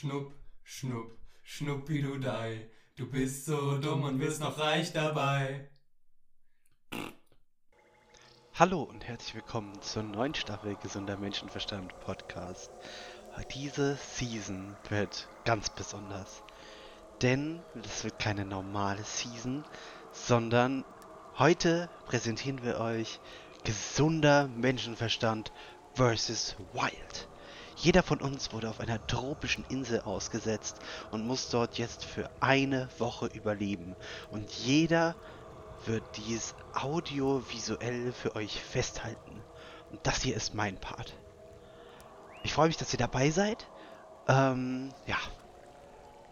Schnupp, schnupp, schnuppidudei. Du bist so dumm und wirst noch reich dabei. Hallo und herzlich willkommen zur neuen Staffel Gesunder Menschenverstand Podcast. Diese Season wird ganz besonders. Denn es wird keine normale Season, sondern heute präsentieren wir euch gesunder Menschenverstand versus Wild. Jeder von uns wurde auf einer tropischen Insel ausgesetzt und muss dort jetzt für eine Woche überleben. Und jeder wird dies audiovisuell für euch festhalten. Und das hier ist mein Part. Ich freue mich, dass ihr dabei seid. Ähm, ja.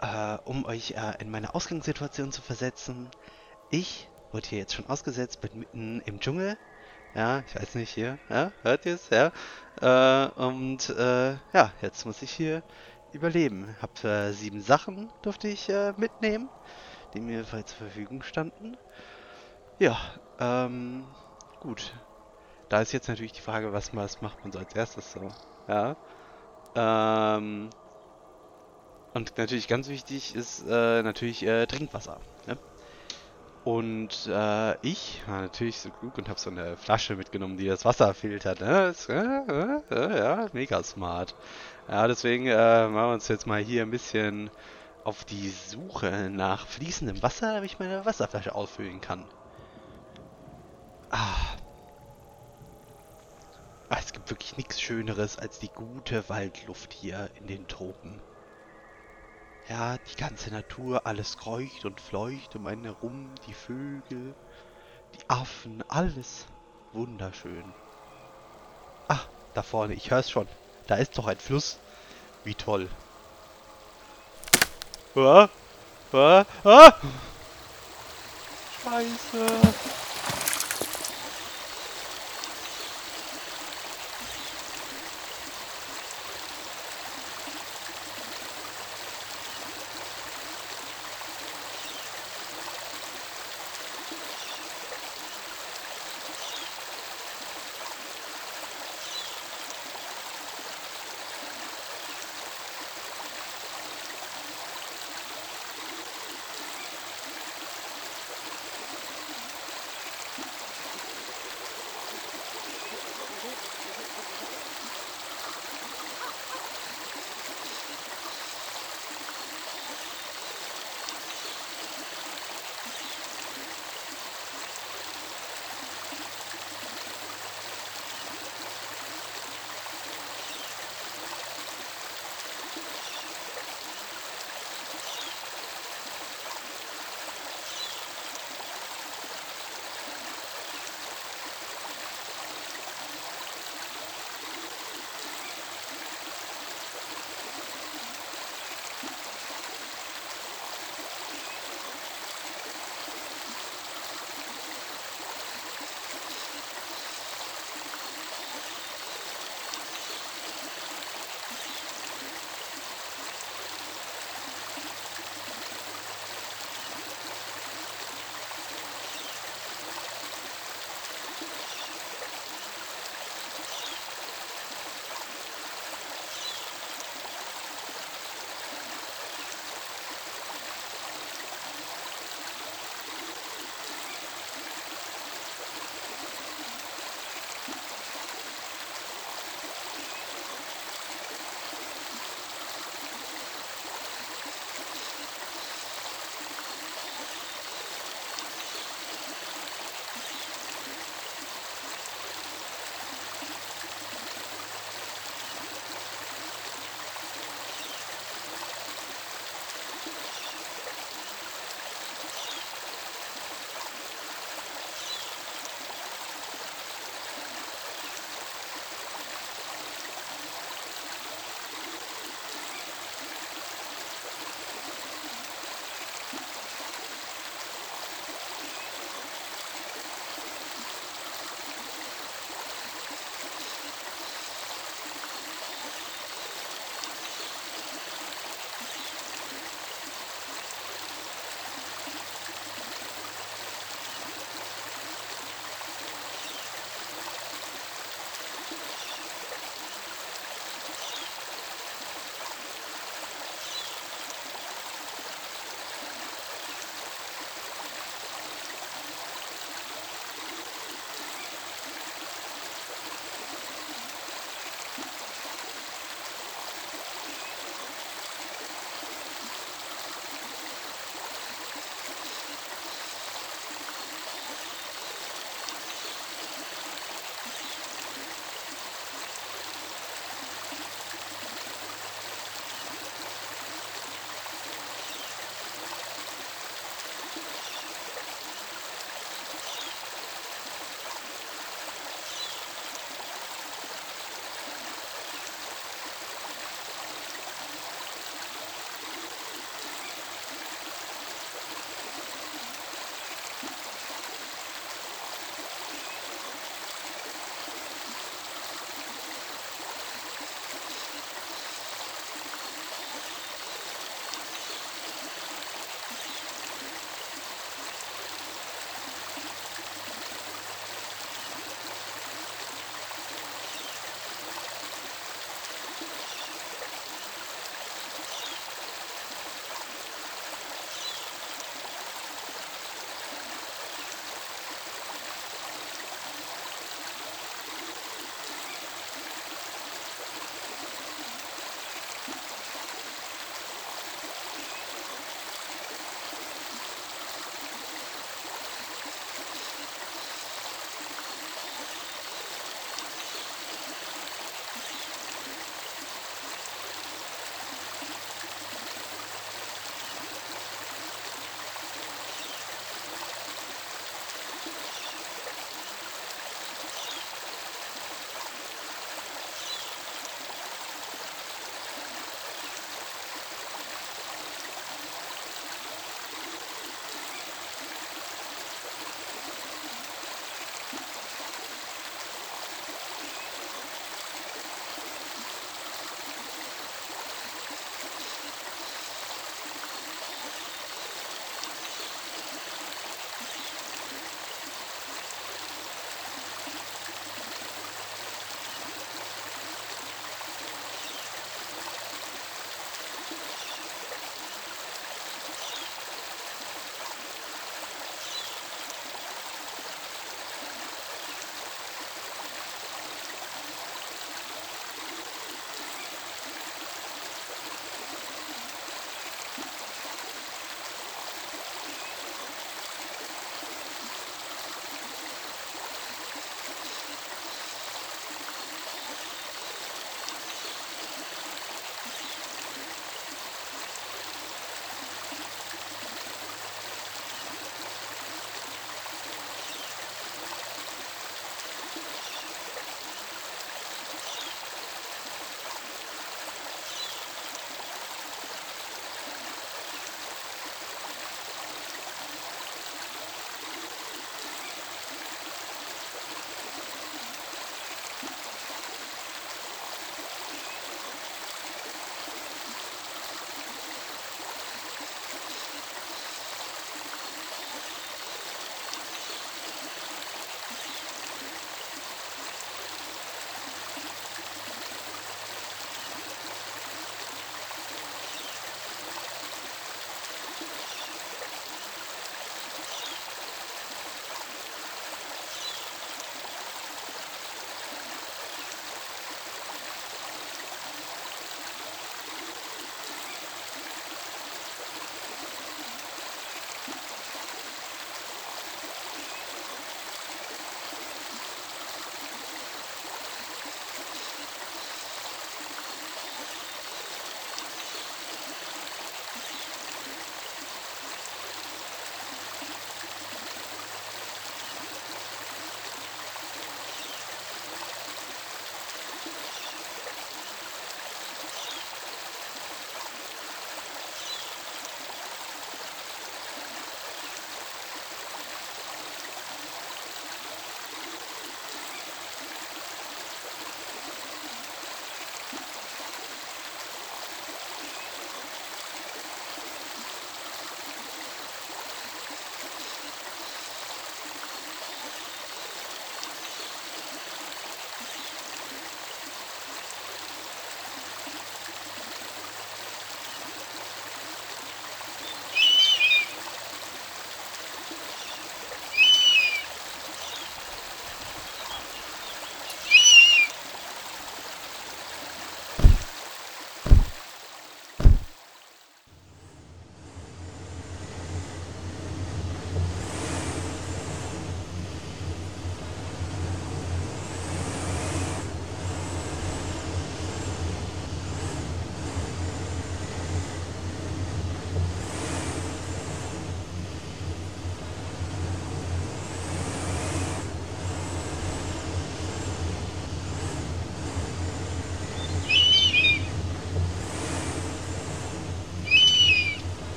Äh, um euch äh, in meine Ausgangssituation zu versetzen. Ich wurde hier jetzt schon ausgesetzt, bin mitten im Dschungel. Ja, ich weiß nicht, hier, ja, hört ihr es, ja? Äh, und äh, ja, jetzt muss ich hier überleben. Hab äh, sieben Sachen durfte ich äh, mitnehmen, die mir frei zur Verfügung standen. Ja, ähm, gut. Da ist jetzt natürlich die Frage, was, was macht man so als erstes so? Ja. Ähm, und natürlich ganz wichtig ist äh, natürlich äh, Trinkwasser. Ne? Und äh, ich war natürlich so klug und habe so eine Flasche mitgenommen, die das Wasser filtert. Ne? Das, äh, äh, ja, mega smart. Ja, deswegen äh, machen wir uns jetzt mal hier ein bisschen auf die Suche nach fließendem Wasser, damit ich meine Wasserflasche auffüllen kann. Ah. ah es gibt wirklich nichts Schöneres als die gute Waldluft hier in den Tropen. Ja, die ganze Natur, alles kreucht und fleucht um einen herum, die Vögel, die Affen, alles wunderschön. Ah, da vorne, ich hör's schon. Da ist doch ein Fluss. Wie toll. Ah, ah, ah. Scheiße.